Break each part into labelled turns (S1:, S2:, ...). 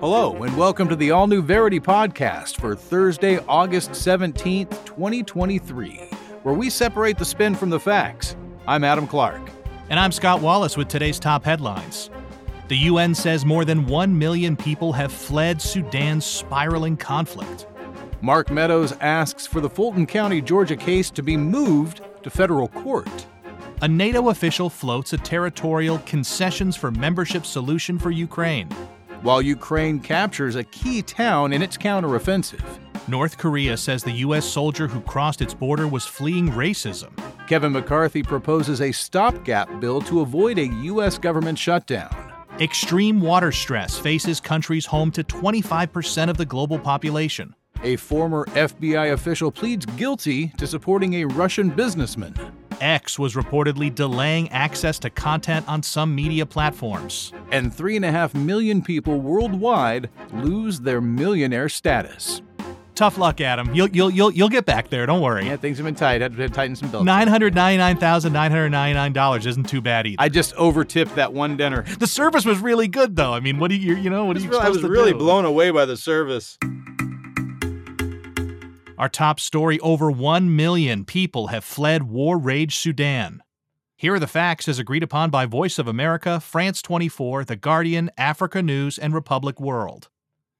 S1: Hello, and welcome to the All New Verity podcast for Thursday, August 17th, 2023, where we separate the spin from the facts. I'm Adam Clark.
S2: And I'm Scott Wallace with today's top headlines. The UN says more than 1 million people have fled Sudan's spiraling conflict.
S1: Mark Meadows asks for the Fulton County, Georgia case to be moved to federal court.
S2: A NATO official floats a territorial concessions for membership solution for Ukraine.
S1: While Ukraine captures a key town in its counteroffensive.
S2: North Korea says the U.S. soldier who crossed its border was fleeing racism.
S1: Kevin McCarthy proposes a stopgap bill to avoid a U.S. government shutdown.
S2: Extreme water stress faces countries home to 25% of the global population.
S1: A former FBI official pleads guilty to supporting a Russian businessman.
S2: X was reportedly delaying access to content on some media platforms.
S1: And 3.5 million people worldwide lose their millionaire status.
S2: Tough luck, Adam. You'll you'll you'll you'll get back there. Don't worry.
S1: Yeah, things have been tight. Had to tighten some belts.
S2: Nine hundred ninety nine thousand nine hundred ninety nine dollars isn't too bad either.
S1: I just overtipped that one dinner.
S2: The service was really good, though. I mean, what do you you know what do you?
S1: I was really blown away by the service.
S2: Our top story over 1 million people have fled war raged Sudan. Here are the facts as agreed upon by Voice of America, France 24, The Guardian, Africa News, and Republic World.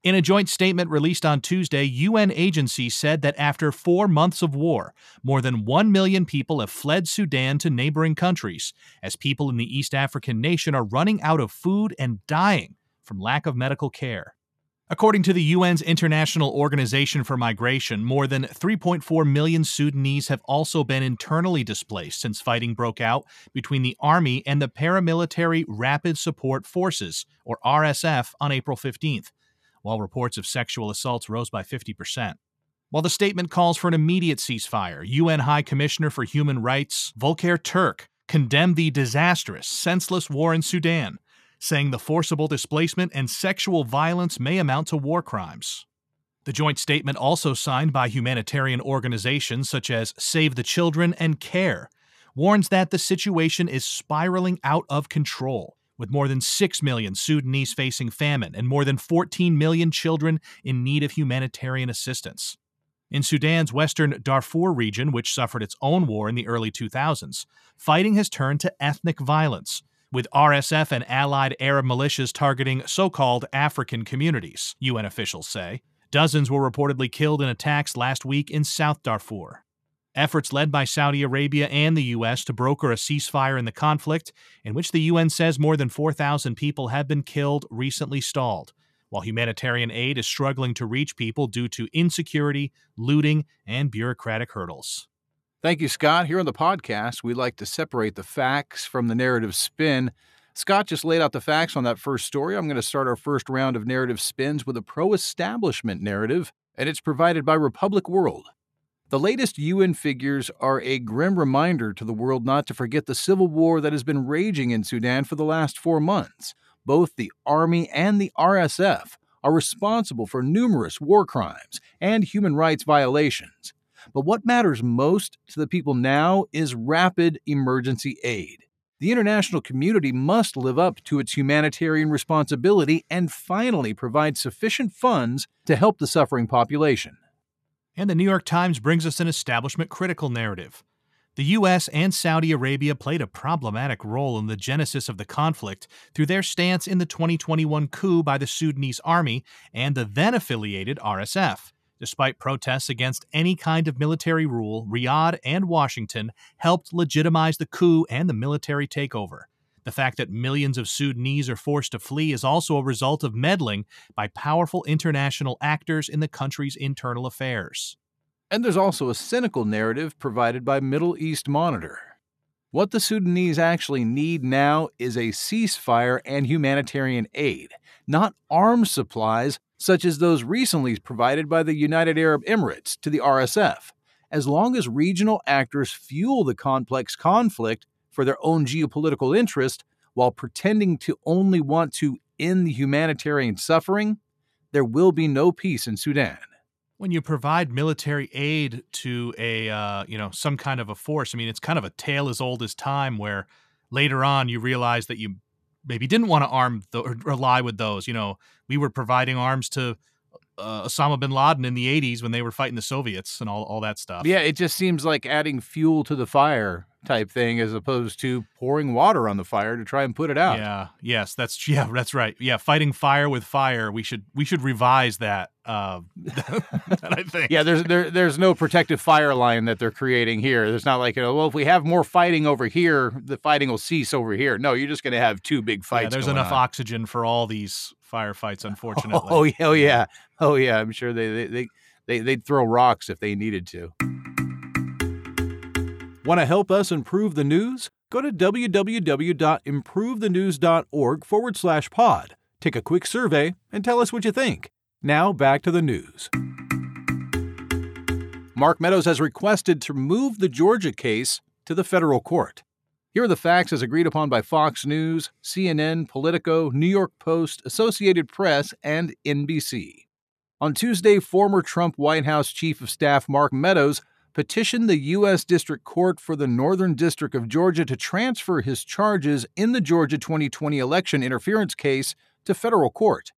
S2: In a joint statement released on Tuesday, UN agencies said that after four months of war, more than 1 million people have fled Sudan to neighboring countries, as people in the East African nation are running out of food and dying from lack of medical care. According to the UN's International Organization for Migration, more than 3.4 million Sudanese have also been internally displaced since fighting broke out between the army and the paramilitary Rapid Support Forces, or RSF, on April 15th, while reports of sexual assaults rose by 50%. While the statement calls for an immediate ceasefire, UN High Commissioner for Human Rights, Volker Turk, condemned the disastrous, senseless war in Sudan saying the forcible displacement and sexual violence may amount to war crimes. The joint statement, also signed by humanitarian organizations such as Save the Children and CARE, warns that the situation is spiraling out of control, with more than 6 million Sudanese facing famine and more than 14 million children in need of humanitarian assistance. In Sudan's western Darfur region, which suffered its own war in the early 2000s, fighting has turned to ethnic violence, with RSF and allied Arab militias targeting so called African communities, UN officials say. Dozens were reportedly killed in attacks last week in South Darfur. Efforts led by Saudi Arabia and the U.S. to broker a ceasefire in the conflict, in which the UN says more than 4,000 people have been killed, recently stalled, while humanitarian aid is struggling to reach people due to insecurity, looting, and bureaucratic hurdles.
S1: Thank you, Scott. Here on the podcast, we like to separate the facts from the narrative spin. Scott just laid out the facts on that first story. I'm going to start our first round of narrative spins with a pro establishment narrative, and it's provided by Republic World. The latest UN figures are a grim reminder to the world not to forget the civil war that has been raging in Sudan for the last four months. Both the Army and the RSF are responsible for numerous war crimes and human rights violations. But what matters most to the people now is rapid emergency aid. The international community must live up to its humanitarian responsibility and finally provide sufficient funds to help the suffering population.
S2: And the New York Times brings us an establishment critical narrative. The U.S. and Saudi Arabia played a problematic role in the genesis of the conflict through their stance in the 2021 coup by the Sudanese army and the then affiliated RSF. Despite protests against any kind of military rule, Riyadh and Washington helped legitimize the coup and the military takeover. The fact that millions of Sudanese are forced to flee is also a result of meddling by powerful international actors in the country's internal affairs.
S1: And there's also a cynical narrative provided by Middle East Monitor. What the Sudanese actually need now is a ceasefire and humanitarian aid, not arms supplies such as those recently provided by the United Arab Emirates to the RSF, as long as regional actors fuel the complex conflict for their own geopolitical interest while pretending to only want to end the humanitarian suffering, there will be no peace in Sudan.
S2: when you provide military aid to a uh, you know some kind of a force i mean it's kind of a tale as old as time where later on you realize that you maybe didn't want to arm the, or rely with those you know we were providing arms to uh, Osama bin Laden in the 80s when they were fighting the Soviets and all, all that stuff.
S1: Yeah, it just seems like adding fuel to the fire type thing as opposed to pouring water on the fire to try and put it out.
S2: Yeah. Yes, that's yeah, that's right. Yeah, fighting fire with fire. We should we should revise that. Uh, I think.
S1: Yeah, there's there, there's no protective fire line that they're creating here. There's not like you know, well, if we have more fighting over here, the fighting will cease over here. No, you're just going to have two big fights.
S2: Yeah, there's enough
S1: on.
S2: oxygen for all these firefights. Unfortunately.
S1: Oh, yeah, oh yeah, oh yeah. I'm sure they they, they they'd throw rocks if they needed to. Want to help us improve the news? Go to www.improvethenews.org forward slash pod. Take a quick survey and tell us what you think. Now back to the news. Mark Meadows has requested to move the Georgia case to the federal court. Here are the facts as agreed upon by Fox News, CNN, Politico, New York Post, Associated Press, and NBC. On Tuesday, former Trump White House Chief of Staff Mark Meadows petitioned the U.S. District Court for the Northern District of Georgia to transfer his charges in the Georgia 2020 election interference case to federal court.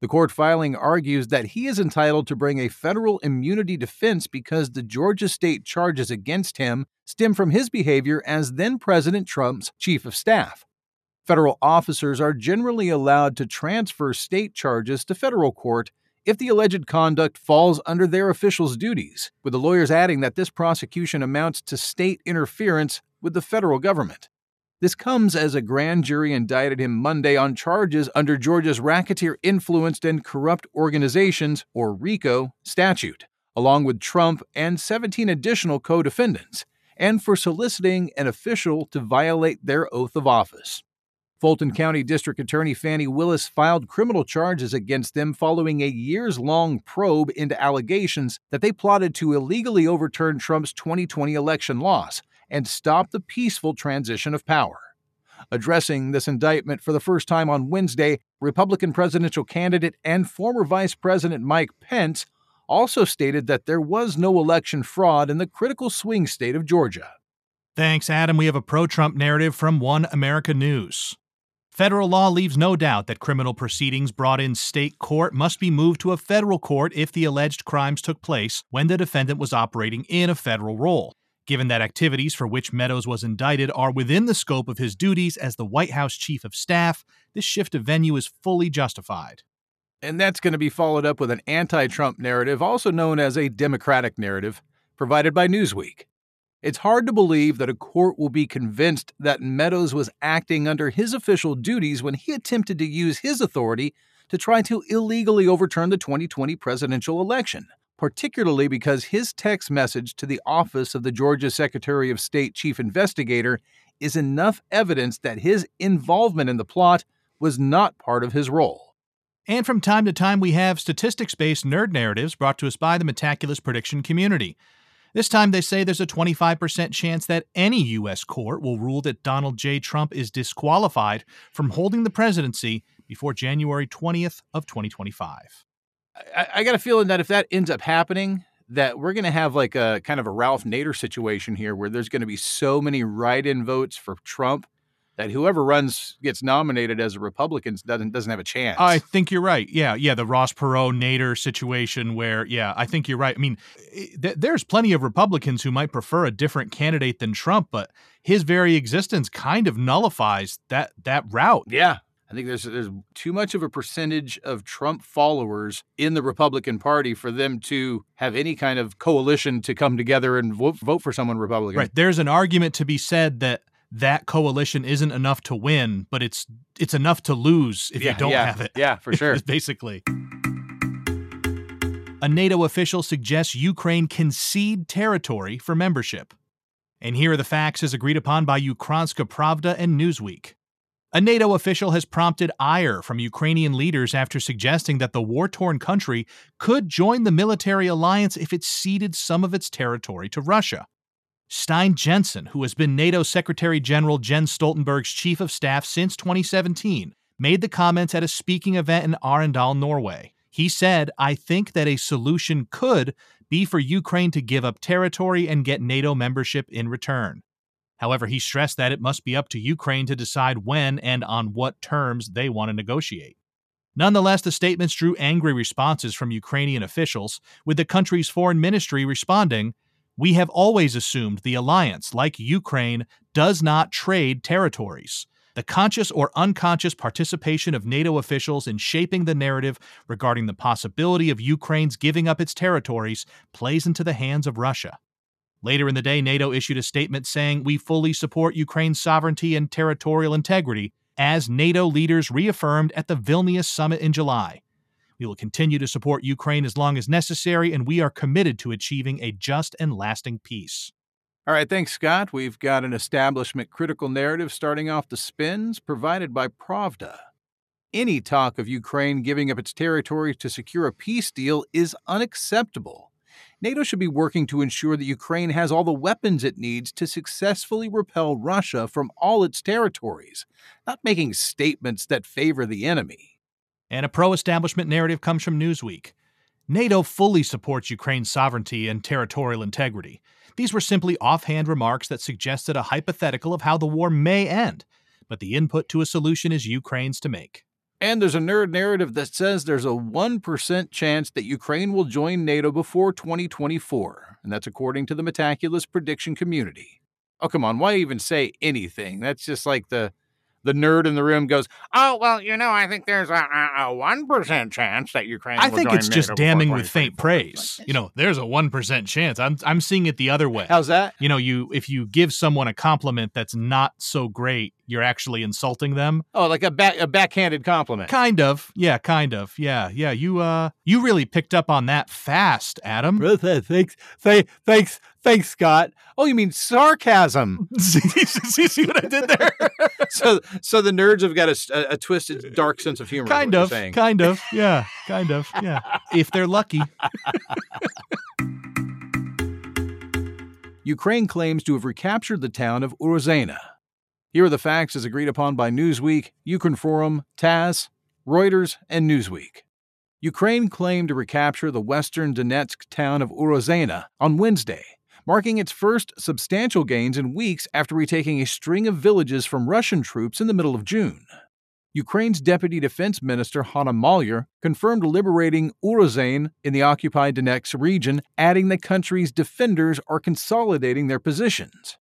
S1: The court filing argues that he is entitled to bring a federal immunity defense because the Georgia state charges against him stem from his behavior as then President Trump's chief of staff. Federal officers are generally allowed to transfer state charges to federal court if the alleged conduct falls under their officials' duties, with the lawyers adding that this prosecution amounts to state interference with the federal government. This comes as a grand jury indicted him Monday on charges under Georgia's Racketeer Influenced and Corrupt Organizations, or RICO, statute, along with Trump and 17 additional co defendants, and for soliciting an official to violate their oath of office. Fulton County District Attorney Fani Willis filed criminal charges against them following a years long probe into allegations that they plotted to illegally overturn Trump's 2020 election loss and stop the peaceful transition of power. Addressing this indictment for the first time on Wednesday, Republican presidential candidate and former Vice President Mike Pence also stated that there was no election fraud in the critical swing state of Georgia.
S2: Thanks, Adam. We have a pro Trump narrative from One America News. Federal law leaves no doubt that criminal proceedings brought in state court must be moved to a federal court if the alleged crimes took place when the defendant was operating in a federal role. Given that activities for which Meadows was indicted are within the scope of his duties as the White House Chief of Staff, this shift of venue is fully justified.
S1: And that's going to be followed up with an anti Trump narrative, also known as a Democratic narrative, provided by Newsweek. It's hard to believe that a court will be convinced that Meadows was acting under his official duties when he attempted to use his authority to try to illegally overturn the 2020 presidential election particularly because his text message to the office of the Georgia Secretary of State Chief Investigator is enough evidence that his involvement in the plot was not part of his role.
S2: And from time to time, we have statistics based nerd narratives brought to us by the Metaculus prediction community. This time, they say there's a 25% chance that any U.S. court will rule that Donald J. Trump is disqualified from holding the presidency before January 20th of 2025.
S1: I, I got a feeling that if that ends up happening, that we're going to have like a kind of a Ralph Nader situation here where there's going to be so many write in votes for Trump that whoever runs gets nominated as a Republican doesn't doesn't have a chance.
S2: I think you're right. Yeah, yeah, the Ross Perot Nader situation where yeah, I think you're right. I mean, eh, th- there's plenty of Republicans who might prefer a different candidate than Trump, but his very existence kind of nullifies that that route.
S1: Yeah, I think there's there's too much of a percentage of Trump followers in the Republican Party for them to have any kind of coalition to come together and vote, vote for someone Republican.
S2: Right. There's an argument to be said that that coalition isn't enough to win, but it's it's enough to lose if
S1: yeah,
S2: you don't
S1: yeah,
S2: have it.
S1: Yeah, for sure.
S2: basically. A NATO official suggests Ukraine concede territory for membership. And here are the facts as agreed upon by Ukrainska Pravda and Newsweek. A NATO official has prompted ire from Ukrainian leaders after suggesting that the war torn country could join the military alliance if it ceded some of its territory to Russia. Stian Jenssen, who has been NATO Secretary General Jens Stoltenberg's chief of staff since 2017, made the comments at a speaking event in Arendal, Norway. He said, I think that a solution could be for Ukraine to give up territory and get NATO membership in return. However, he stressed that it must be up to Ukraine to decide when and on what terms they want to negotiate. Nonetheless, the statements drew angry responses from Ukrainian officials, with the country's foreign ministry responding, We have always assumed the alliance, like Ukraine, does not trade territories. The conscious or unconscious participation of NATO officials in shaping the narrative regarding the possibility of Ukraine's giving up its territories plays into the hands of Russia. Later in the day, NATO issued a statement saying, We fully support Ukraine's sovereignty and territorial integrity, as NATO leaders reaffirmed at the Vilnius summit in July. We will continue to support Ukraine as long as necessary, and we are committed to achieving a just and lasting peace.
S1: All right, thanks, Scott. We've got an establishment critical narrative starting off the spins provided by Pravda. Any talk of Ukraine giving up its territory to secure a peace deal is unacceptable. NATO should be working to ensure that Ukraine has all the weapons it needs to successfully repel Russia from all its territories, not making statements that favor the enemy.
S2: And a pro establishment narrative comes from Newsweek. NATO fully supports Ukraine's sovereignty and territorial integrity. These were simply offhand remarks that suggested a hypothetical of how the war may end, but the input to a solution is Ukraine's to make.
S1: And there's a nerd narrative that says there's a 1% chance that Ukraine will join NATO before 2024, and that's according to the Metaculus prediction community. Oh, come on, why even say anything? That's just like the the nerd in the room goes, "Oh well, you know, I think there's a one percent chance that Ukraine."
S2: I think it's just damning with faint praise. You know, there's a one percent chance. I'm I'm seeing it the other way.
S1: How's that?
S2: You know, you if you give someone a compliment that's not so great, you're actually insulting them.
S1: Oh, like a back a backhanded compliment.
S2: Kind of. Yeah, kind of. Yeah, yeah. You uh, you really picked up on that fast, Adam.
S1: Thanks, thanks, thanks, Scott. Oh, you mean sarcasm?
S2: see, see what I did there?
S1: so, so the nerds have got a, a twisted, dark sense of humor.
S2: Kind of, kind of, yeah, kind of, yeah. if they're lucky.
S1: Ukraine claims to have recaptured the town of Urozhaina. Here are the facts as agreed upon by Newsweek, Ukrinform, TASS, Reuters, and Newsweek. Ukraine claimed to recapture the western Donetsk town of Urozhaina on Wednesday, marking its first substantial gains in weeks after retaking a string of villages from Russian troops in the middle of June. Ukraine's Deputy Defense Minister Hanna Maliar confirmed liberating Urozhain in the occupied Donetsk region, adding the country's defenders are consolidating their positions.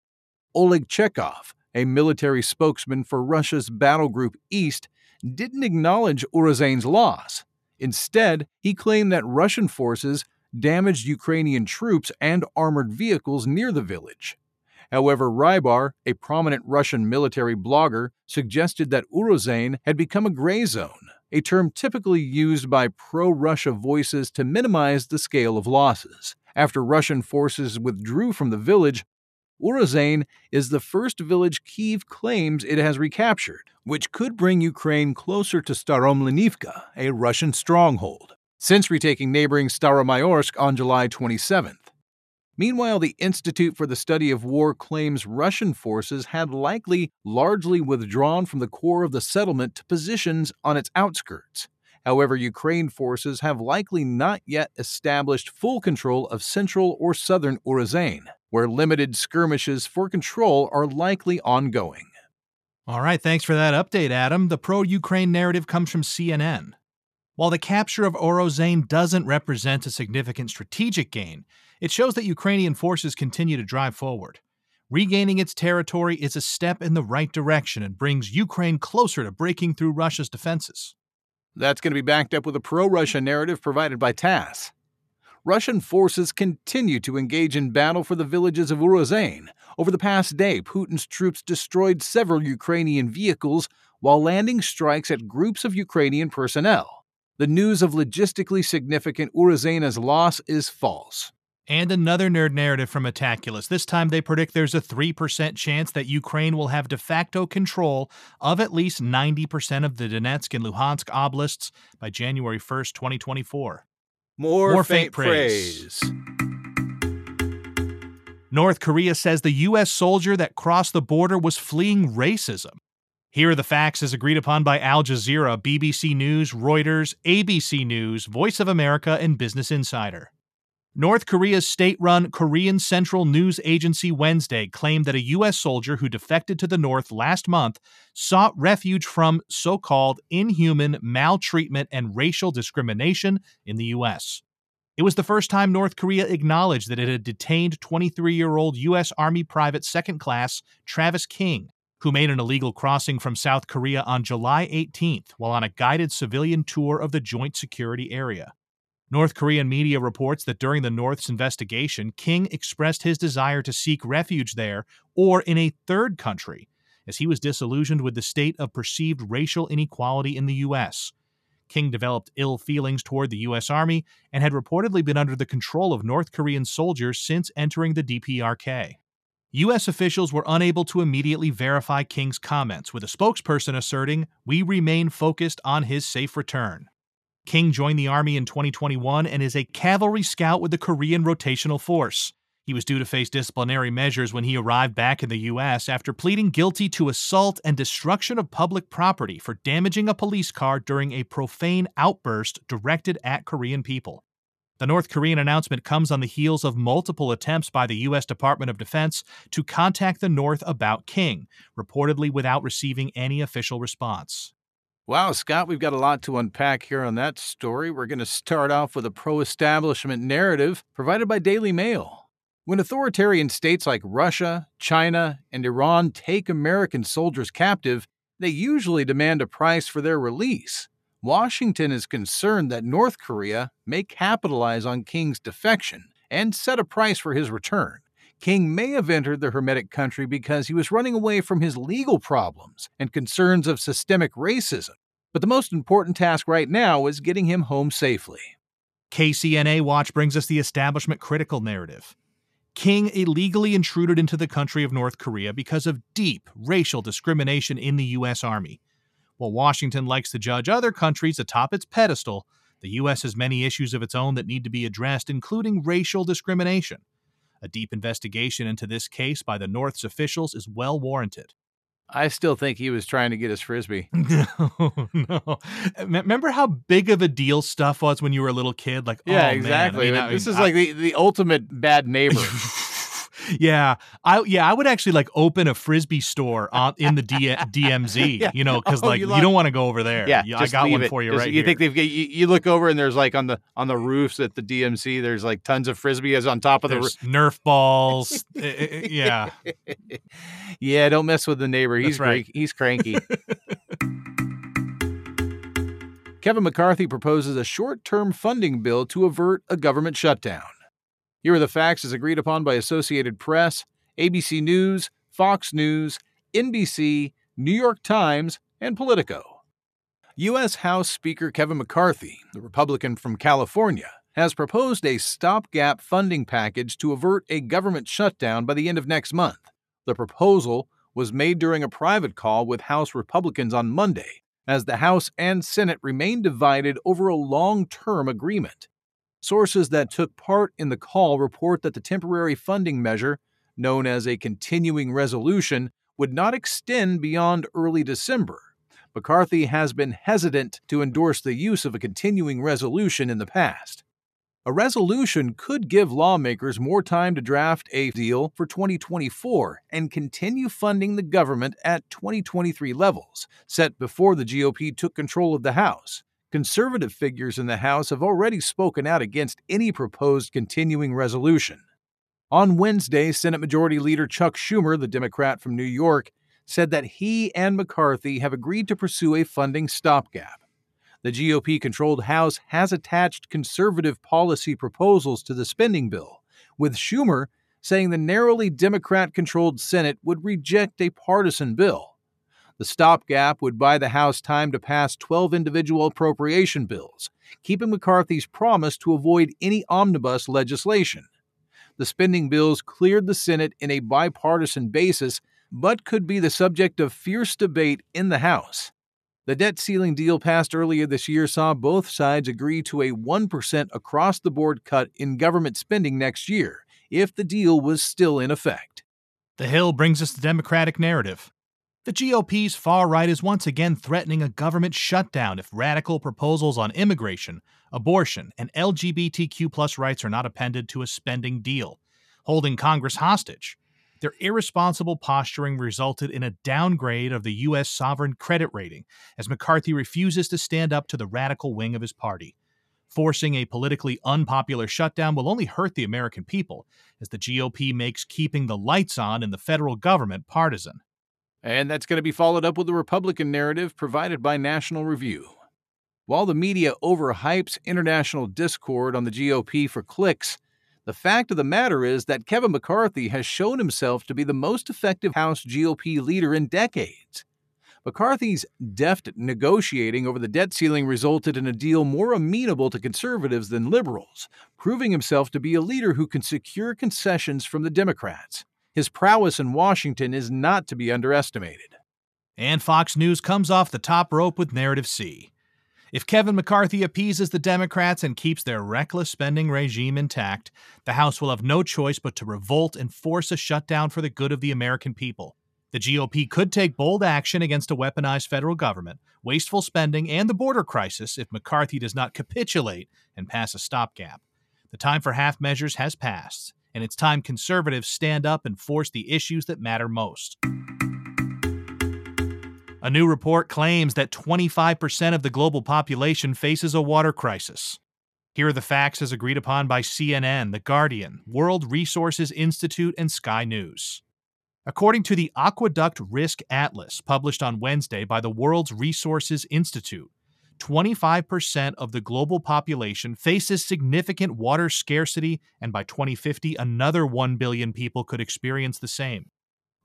S1: Oleg Chekhov, a military spokesman for Russia's battle group East, didn't acknowledge Urozhain's loss. Instead, he claimed that Russian forces damaged Ukrainian troops and armored vehicles near the village. However, Rybar, a prominent Russian military blogger, suggested that Urozhain had become a gray zone, a term typically used by pro Russia voices to minimize the scale of losses. After Russian forces withdrew from the village, Urozhain is the first village Kiev claims it has recaptured, which could bring Ukraine closer to Staromlynivka, a Russian stronghold, since retaking neighboring Staromayorsk on July 27th. Meanwhile, the Institute for the Study of War claims Russian forces had likely largely withdrawn from the core of the settlement to positions on its outskirts. However, Ukraine forces have likely not yet established full control of central or southern Urozhain, where limited skirmishes for control are likely ongoing.
S2: All right, thanks for that update, Adam. The pro Ukraine narrative comes from CNN. While the capture of Urozhain doesn't represent a significant strategic gain, it shows that Ukrainian forces continue to drive forward. Regaining its territory is a step in the right direction and brings Ukraine closer to breaking through Russia's defenses.
S1: That's going to be backed up with a pro Russia narrative provided by TASS. Russian forces continue to engage in battle for the villages of Urozhain. Over the past day, Putin's troops destroyed several Ukrainian vehicles while landing strikes at groups of Ukrainian personnel. The news of logistically significant Urozhaina's loss is false.
S2: And another nerd narrative from Metaculus. This time they predict there's a 3% chance that Ukraine will have de facto control of at least 90% of the Donetsk and Luhansk oblasts by January 1st, 2024.
S1: More, More faint, faint praise. praise.
S2: North Korea says the U.S. soldier that crossed the border was fleeing racism. Here are the facts as agreed upon by Al Jazeera, BBC News, Reuters, ABC News, Voice of America, and Business Insider. North Korea's state run Korean Central News Agency Wednesday claimed that a U.S. soldier who defected to the North last month sought refuge from so called inhuman maltreatment and racial discrimination in the U.S. It was the first time North Korea acknowledged that it had detained 23 year old U.S. Army Private Second Class Travis King, who made an illegal crossing from South Korea on July 18th while on a guided civilian tour of the Joint Security Area. North Korean media reports that during the North's investigation, King expressed his desire to seek refuge there or in a third country, as he was disillusioned with the state of perceived racial inequality in the U.S. King developed ill feelings toward the U.S. Army and had reportedly been under the control of North Korean soldiers since entering the DPRK. U.S. officials were unable to immediately verify King's comments, with a spokesperson asserting, We remain focused on his safe return. King joined the Army in 2021 and is a cavalry scout with the Korean Rotational Force. He was due to face disciplinary measures when he arrived back in the U.S. after pleading guilty to assault and destruction of public property for damaging a police car during a profane outburst directed at Korean people. The North Korean announcement comes on the heels of multiple attempts by the U.S. Department of Defense to contact the North about King, reportedly without receiving any official response.
S1: Wow, Scott, we've got a lot to unpack here on that story. We're going to start off with a pro establishment narrative provided by Daily Mail. When authoritarian states like Russia, China, and Iran take American soldiers captive, they usually demand a price for their release. Washington is concerned that North Korea may capitalize on King's defection and set a price for his return. King may have entered the Hermetic country because he was running away from his legal problems and concerns of systemic racism. But the most important task right now is getting him home safely.
S2: KCNA Watch brings us the establishment critical narrative. King illegally intruded into the country of North Korea because of deep racial discrimination in the U.S. Army. While Washington likes to judge other countries atop its pedestal, the U.S. has many issues of its own that need to be addressed, including racial discrimination. A deep investigation into this case by the North's officials is well warranted.
S1: I still think he was trying to get his frisbee.
S2: No, no. Remember how big of a deal stuff was when you were a little kid? Like,
S1: yeah,
S2: oh,
S1: exactly.
S2: Man. I mean,
S1: this
S2: I,
S1: is like the, the ultimate bad neighbor.
S2: yeah, I yeah I would actually like open a frisbee store on in the D- DMZ, yeah. you know, because
S1: Oh,
S2: like
S1: you
S2: you, don't want to go over there.
S1: yeah,
S2: I got one
S1: it.
S2: for you
S1: Just-
S2: right
S1: You
S2: here.
S1: think they've you, you look over and there's like on the on the roofs at the DMZ, there's like tons of frisbee as on top of the roof.
S2: There's Nerf balls. Eh, eh, eh, yeah,
S1: yeah, don't mess with the neighbor. He's
S2: right.
S1: he's cranky. Kevin McCarthy proposes a short-term funding bill to avert a government shutdown. Here are the facts as agreed upon by Associated Press, ABC News, Fox News, NBC, New York Times, and Politico. U.S. House Speaker Kevin McCarthy, the Republican from California, has proposed a stopgap funding package to avert a government shutdown by the end of next month. The proposal was made during a private call with House Republicans on Monday, as the House and Senate remain divided over a long term agreement. Sources that took part in the call report that the temporary funding measure, known as a continuing resolution, would not extend beyond early December. McCarthy has been hesitant to endorse the use of a continuing resolution in the past. A resolution could give lawmakers more time to draft a deal for 2024 and continue funding the government at 2023 levels, set before the GOP took control of the House. Conservative figures in the House have already spoken out against any proposed continuing resolution. On Wednesday, Senate Majority Leader Chuck Schumer, the Democrat from New York, said that he and McCarthy have agreed to pursue a funding stopgap. The GOP controlled House has attached conservative policy proposals to the spending bill, with Schumer saying the narrowly Democrat controlled Senate would reject a partisan bill. The stopgap would buy the House time to pass 12 individual appropriation bills, keeping McCarthy's promise to avoid any omnibus legislation. The spending bills cleared the Senate in a bipartisan basis, but could be the subject of fierce debate in the House. The debt ceiling deal passed earlier this year saw both sides agree to a 1% across the board cut in government spending next year if the deal was still in effect.
S2: The Hill brings us the Democratic narrative. The GOP's far right is once again threatening a government shutdown if radical proposals on immigration, abortion, and LGBTQ rights are not appended to a spending deal, holding Congress hostage. Their irresponsible posturing resulted in a downgrade of the U.S. sovereign credit rating as McCarthy refuses to stand up to the radical wing of his party. Forcing a politically unpopular shutdown will only hurt the American people, as the GOP makes keeping the lights on in the federal government partisan.
S1: And that's going to be followed up with a Republican narrative provided by National Review. While the media overhypes international discord on the GOP for clicks, the fact of the matter is that Kevin McCarthy has shown himself to be the most effective House GOP leader in decades. McCarthy's deft negotiating over the debt ceiling resulted in a deal more amenable to conservatives than liberals, proving himself to be a leader who can secure concessions from the Democrats. His prowess in Washington is not to be underestimated.
S2: And Fox News comes off the top rope with Narrative C. If Kevin McCarthy appeases the Democrats and keeps their reckless spending regime intact, the House will have no choice but to revolt and force a shutdown for the good of the American people. The GOP could take bold action against a weaponized federal government, wasteful spending, and the border crisis if McCarthy does not capitulate and pass a stopgap. The time for half measures has passed and it's time conservatives stand up and force the issues that matter most. A new report claims that 25% of the global population faces a water crisis. Here are the facts as agreed upon by CNN, The Guardian, World Resources Institute, and Sky News. According to the Aqueduct Risk Atlas, published on Wednesday by the World Resources Institute, 25% of the global population faces significant water scarcity, and by 2050, another 1 billion people could experience the same.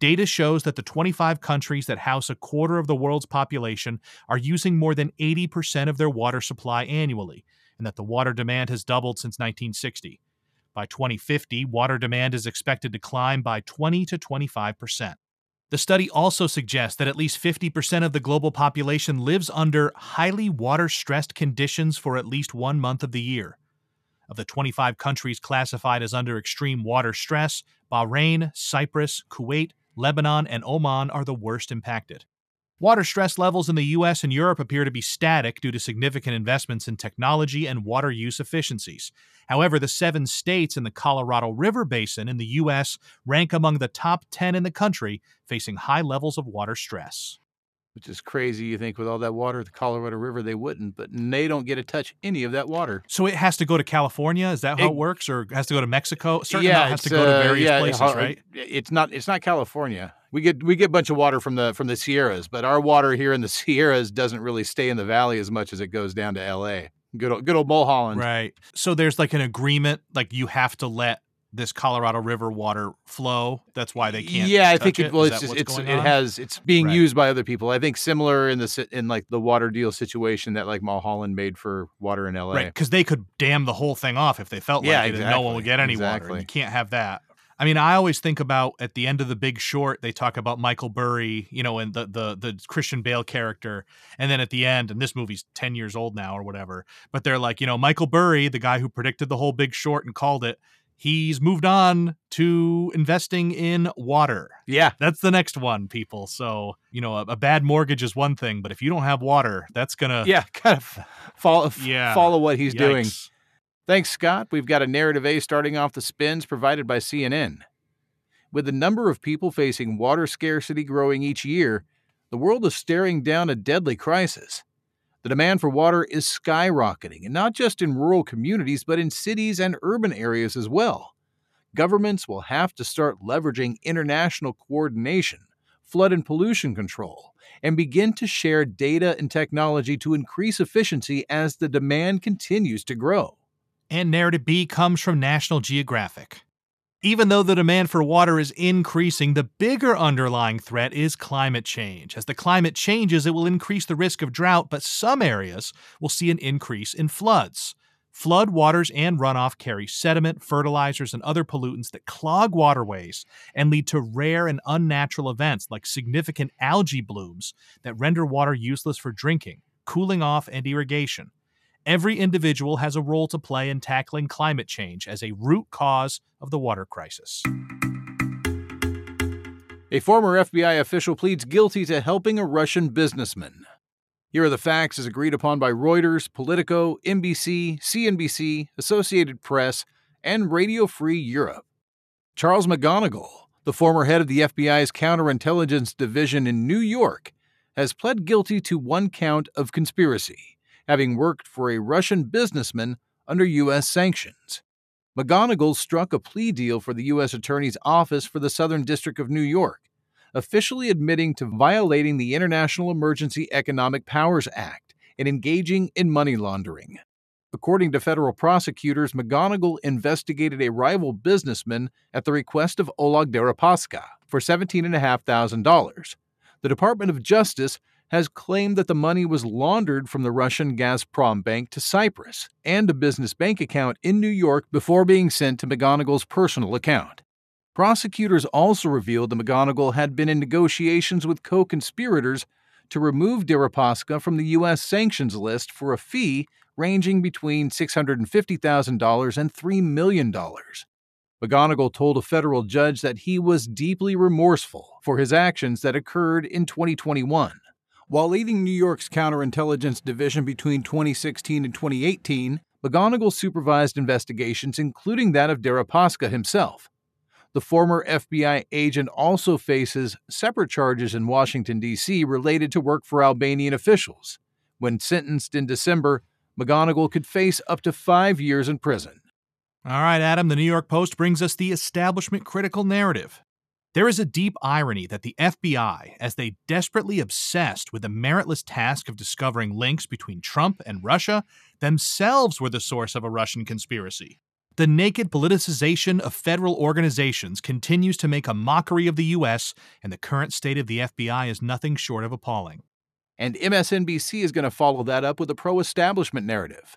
S2: Data shows that the 25 countries that house a quarter of the world's population are using more than 80% of their water supply annually, and that the water demand has doubled since 1960. By 2050, water demand is expected to climb by 20 to 25 percent. The study also suggests that at least 50% of the global population lives under highly water stressed conditions for at least one month of the year. Of the 25 countries classified as under extreme water stress, Bahrain, Cyprus, Kuwait, Lebanon, and Oman are the worst impacted. Water stress levels in the US and Europe appear to be static due to significant investments in technology and water use efficiencies. However, the seven states in the Colorado River Basin in the US rank among the top 10 in the country facing high levels of water stress.
S1: Which is crazy. You think with all that water, the Colorado River, they wouldn't, but they don't get to touch any of that water.
S2: So it has to go to California. Is that how it, it works, or has to go to Mexico? Certainly, yeah, it has to go to uh, various uh, yeah, places, right?
S1: It's not. It's not California we get we get a bunch of water from the from the Sierras, but our water here in the Sierras doesn't really stay in the valley as much as it goes down to L.A. Good old good old Mulholland.
S2: Right. So there's like an agreement, like you have to let this Colorado River water flow. That's why they can't.
S1: Yeah, I think it. Well, it's just it's it has it's being right. used by other people. I think similar in the in like the water deal situation that like Mulholland made for water in L.A.
S2: Right, because they could dam the whole thing off if they felt yeah, like it, exactly. and no one would get any exactly. water. And you can't have that. I mean, I always think about at the end of the Big Short, they talk about Michael Burry, you know, and the the the Christian Bale character, and then at the end, and this movie's ten years old now or whatever, but they're like, you know, Michael Burry, the guy who predicted the whole Big Short and called it, he's moved on to investing in water.
S1: Yeah,
S2: that's the next one, people. So you know, a, a bad mortgage is one thing, but if you don't have water, that's gonna
S1: yeah, kind of follow yeah. follow what he's Yikes. doing. Thanks, Scott. We've got a narrative A starting off the spins provided by CNN. With the number of people facing water scarcity growing each year, the world is staring down a deadly crisis. The demand for water is skyrocketing, and not just in rural communities, but in cities and urban areas as well. Governments will have to start leveraging international coordination, flood and pollution control, and begin to share data and technology to increase efficiency as the demand continues to grow
S2: and narrative B comes from National Geographic. Even though the demand for water is increasing, the bigger underlying threat is climate change. As the climate changes, it will increase the risk of drought, but some areas will see an increase in floods. Flood waters and runoff carry sediment, fertilizers, and other pollutants that clog waterways and lead to rare and unnatural events like significant algae blooms that render water useless for drinking, cooling off, and irrigation. Every individual has a role to play in tackling climate change as a root cause of the water crisis.
S1: A former FBI official pleads guilty to helping a Russian businessman. Here are the facts as agreed upon by Reuters, Politico, NBC, CNBC, Associated Press, and Radio Free Europe. Charles McGonigal, the former head of the FBI's counterintelligence division in New York, has pled guilty to one count of conspiracy, having worked for a Russian businessman under U.S. sanctions. McGonigal struck a plea deal for the U.S. Attorney's Office for the Southern District of New York, officially admitting to violating the International Emergency Economic Powers Act and engaging in money laundering. According to federal prosecutors, McGonigal investigated a rival businessman at the request of Oleg Deripaska for $17,500. The Department of Justice has claimed that the money was laundered from the Russian Gazprom Bank to Cyprus and a business bank account in New York before being sent to McGonigal's personal account. Prosecutors also revealed that McGonigal had been in negotiations with co conspirators to remove Deripaska from the U.S. sanctions list for a fee ranging between $650,000 and $3 million. McGonigal told a federal judge that he was deeply remorseful for his actions that occurred in 2021. While leading New York's counterintelligence division between 2016 and 2018, McGonigal supervised investigations, including that of Deripaska himself. The former FBI agent also faces separate charges in Washington, D.C. related to work for Albanian officials. When sentenced in December, McGonigal could face up to five years in prison.
S2: All right, Adam, the New York Post brings us the establishment critical narrative. There is a deep irony that the FBI, as they desperately obsessed with the meritless task of discovering links between Trump and Russia, themselves were the source of a Russian conspiracy. The naked politicization of federal organizations continues to make a mockery of the U.S., and the current state of the FBI is nothing short of appalling.
S1: And MSNBC is going to follow that up with a pro establishment narrative.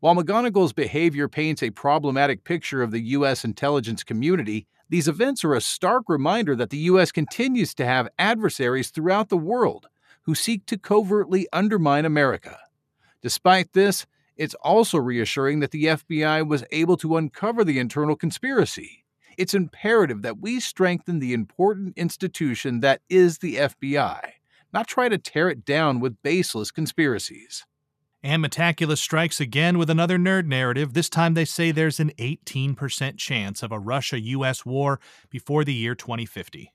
S1: While McGonigal's behavior paints a problematic picture of the U.S. intelligence community, these events are a stark reminder that the U.S. continues to have adversaries throughout the world who seek to covertly undermine America. Despite this, it's also reassuring that the FBI was able to uncover the internal conspiracy. It's imperative that we strengthen the important institution that is the FBI, not try to tear it down with baseless conspiracies.
S2: And Metaculus strikes again with another nerd narrative. This time they say there's an 18% chance of a Russia US war before the year 2050.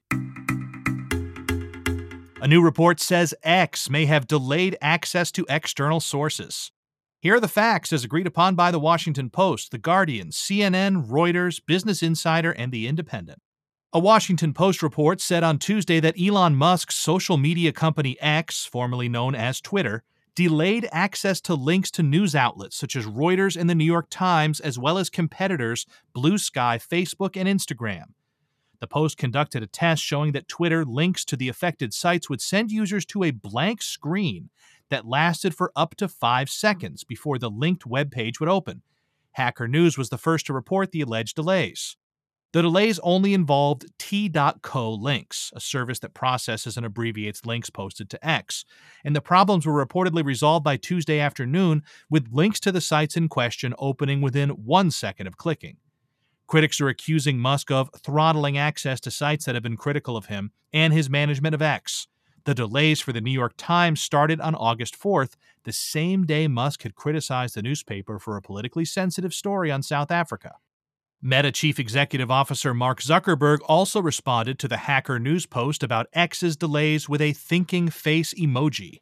S2: A new report says X may have delayed access to external sources. Here are the facts as agreed upon by the Washington Post, The Guardian, CNN, Reuters, Business Insider, and The Independent. A Washington Post report said on Tuesday that Elon Musk's social media company X, formerly known as Twitter, delayed access to links to news outlets such as Reuters and the New York Times, as well as competitors Bluesky, Facebook, and Instagram. The Post conducted a test showing that Twitter links to the affected sites would send users to a blank screen that lasted for up to five seconds before the linked web page would open. Hacker News was the first to report the alleged delays. The delays only involved T.co links, a service that processes and abbreviates links posted to X, and the problems were reportedly resolved by Tuesday afternoon, with links to the sites in question opening within one second of clicking. Critics are accusing Musk of throttling access to sites that have been critical of him and his management of X. The delays for the New York Times started on August 4th, the same day Musk had criticized the newspaper for a politically sensitive story on South Africa. Meta Chief Executive Officer Mark Zuckerberg also responded to the Hacker News post about X's delays with a thinking face emoji.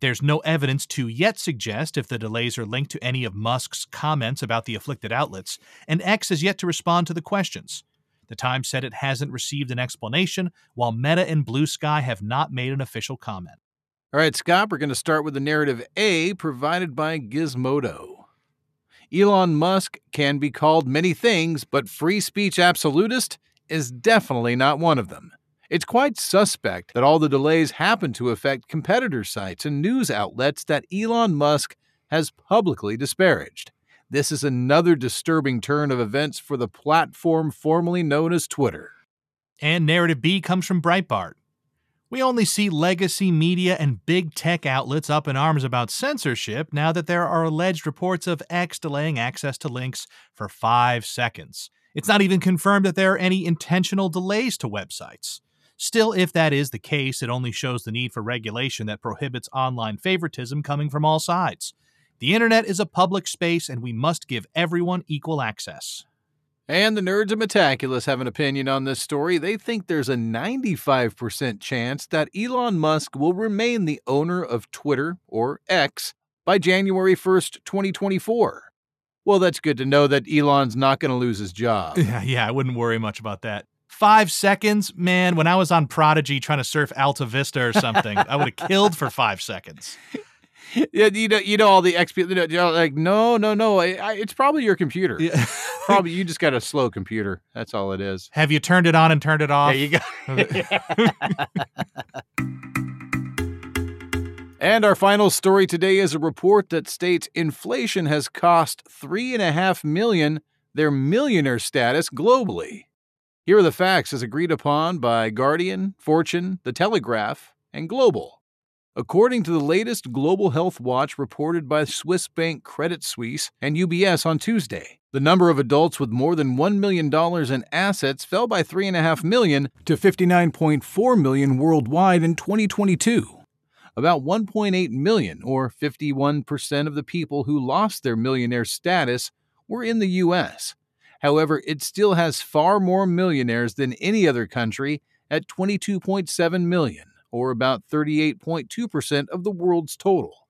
S2: There's no evidence to yet suggest if the delays are linked to any of Musk's comments about the afflicted outlets, and X has yet to respond to the questions. The Times said it hasn't received an explanation, while Meta and Bluesky have not made an official comment.
S1: All right, Scott, we're going to start with the narrative A provided by Gizmodo. Elon Musk can be called many things, but free speech absolutist is definitely not one of them. It's quite suspect that all the delays happen to affect competitor sites and news outlets that Elon Musk has publicly disparaged. This is another disturbing turn of events for the platform formerly known as Twitter.
S2: And narrative B comes from Breitbart. We only see legacy media and big tech outlets up in arms about censorship now that there are alleged reports of X delaying access to links for five seconds. It's not even confirmed that there are any intentional delays to websites. Still, if that is the case, it only shows the need for regulation that prohibits online favoritism coming from all sides. The internet is a public space, and we must give everyone equal access.
S1: And the nerds of Metaculus have an opinion on this story. They think there's a 95% chance that Elon Musk will remain the owner of Twitter, or X, by January 1st, 2024. Well, that's good to know that Elon's not going to lose his job.
S2: Yeah, yeah, I wouldn't worry much about that. Five seconds, man. When I was on Prodigy trying to surf AltaVista or something, I would have killed for five seconds.
S1: Yeah, you know, you know all the XP. You know, like, no, no, no. I, I, it's probably your computer.
S2: Yeah.
S1: probably you just got a slow computer. That's all it is.
S2: Have you turned it on and turned it off?
S1: There you go. and our final story today is a report that states inflation has cost three and a half million their millionaire status globally. Here are the facts as agreed upon by Guardian, Fortune, The Telegraph, and Global. According to the latest Global Health Watch reported by Swiss bank Credit Suisse and UBS on Tuesday, the number of adults with more than $1 million in assets fell by 3.5 million to 59.4 million worldwide in 2022. About 1.8 million, or 51% of the people who lost their millionaire status, were in the U.S. However, it still has far more millionaires than any other country at 22.7 million or about 38.2% of the world's total.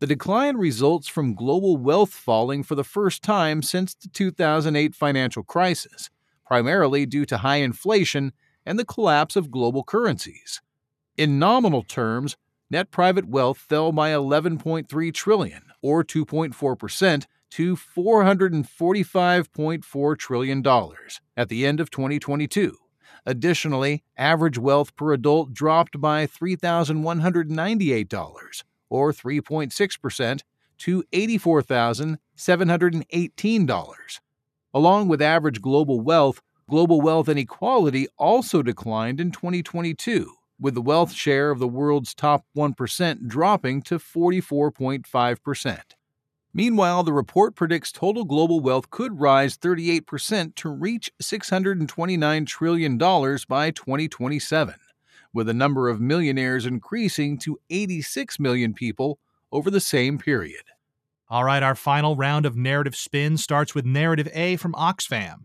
S1: The decline results from global wealth falling for the first time since the 2008 financial crisis, primarily due to high inflation and the collapse of global currencies. In nominal terms, net private wealth fell by 11.3 trillion or 2.4% to $445.4 trillion at the end of 2022 Additionally, average wealth per adult dropped by $3,198, or 3.6%, to $84,718. Along with average global wealth, global wealth inequality also declined in 2022, with the wealth share of the world's top 1% dropping to 44.5%. Meanwhile, the report predicts total global wealth could rise 38% to reach $629 trillion by 2027, with the number of millionaires increasing to 86 million people over the same period.
S2: All right, our final round of narrative spin starts with narrative A from Oxfam.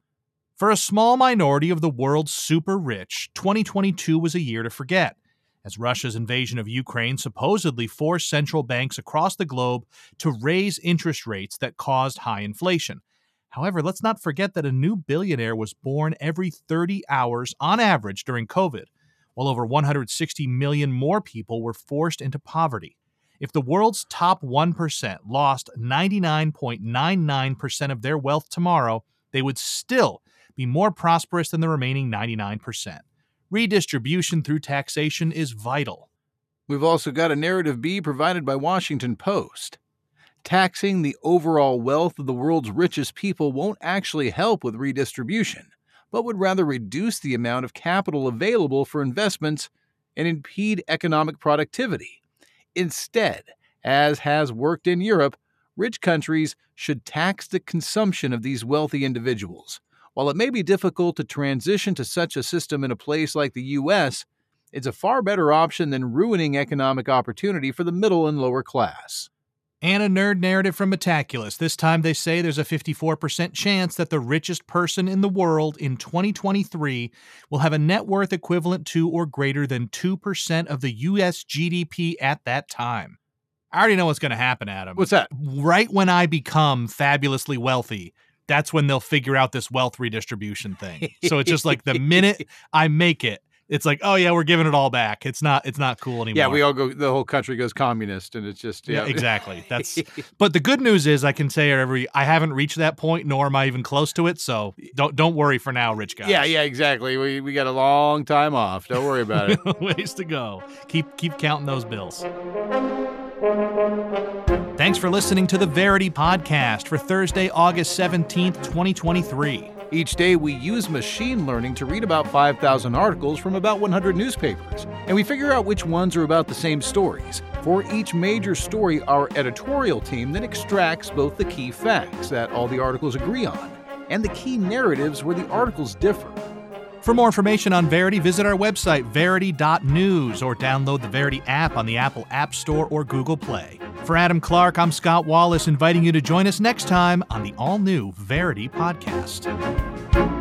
S2: For a small minority of the world's super rich, 2022 was a year to forget as Russia's invasion of Ukraine supposedly forced central banks across the globe to raise interest rates that caused high inflation. However, let's not forget that a new billionaire was born every 30 hours on average during COVID, while over 160 million more people were forced into poverty. If the world's top 1% lost 99.99% of their wealth tomorrow, they would still be more prosperous than the remaining 99% redistribution through taxation is vital.
S1: We've also got a narrative B provided by Washington Post. Taxing the overall wealth of the world's richest people won't actually help with redistribution, but would rather reduce the amount of capital available for investments and impede economic productivity. Instead, as has worked in Europe, rich countries should tax the consumption of these wealthy individuals while it may be difficult to transition to such a system in a place like the U.S., it's a far better option than ruining economic opportunity for the middle and lower class.
S2: And a nerd narrative from Metaculus. This time they say there's a 54% chance that the richest person in the world in 2023 will have a net worth equivalent to or greater than 2% of the US GDP at that time. I already know what's going to happen, Adam.
S1: What's that?
S2: Right when I become fabulously wealthy, that's when they'll figure out this wealth redistribution thing. So it's just like the minute I make it, it's like, oh yeah, we're giving it all back. It's not it's not cool anymore.
S1: Yeah, we all go the whole country goes communist and it's just yeah.
S2: yeah exactly. That's but the good news is I can say every I haven't reached that point nor am I even close to it, so don't don't worry for now, rich guys.
S1: Yeah, yeah, exactly. We we got a long time off. Don't worry about it.
S2: Ways to go. Keep keep counting those bills. Thanks for listening to the Verity Podcast for Thursday, August 17th, 2023.
S1: Each day, we use machine learning to read about 5,000 articles from about 100 newspapers, and we figure out which ones are about the same stories. For each major story, our editorial team then extracts both the key facts that all the articles agree on and the key narratives where the articles differ.
S2: For more information on Verity, visit our website, verity.news, or download the Verity app on the Apple App Store or Google Play. For Adam Clark, I'm Scott Wallace, inviting you to join us next time on the all new Verity podcast.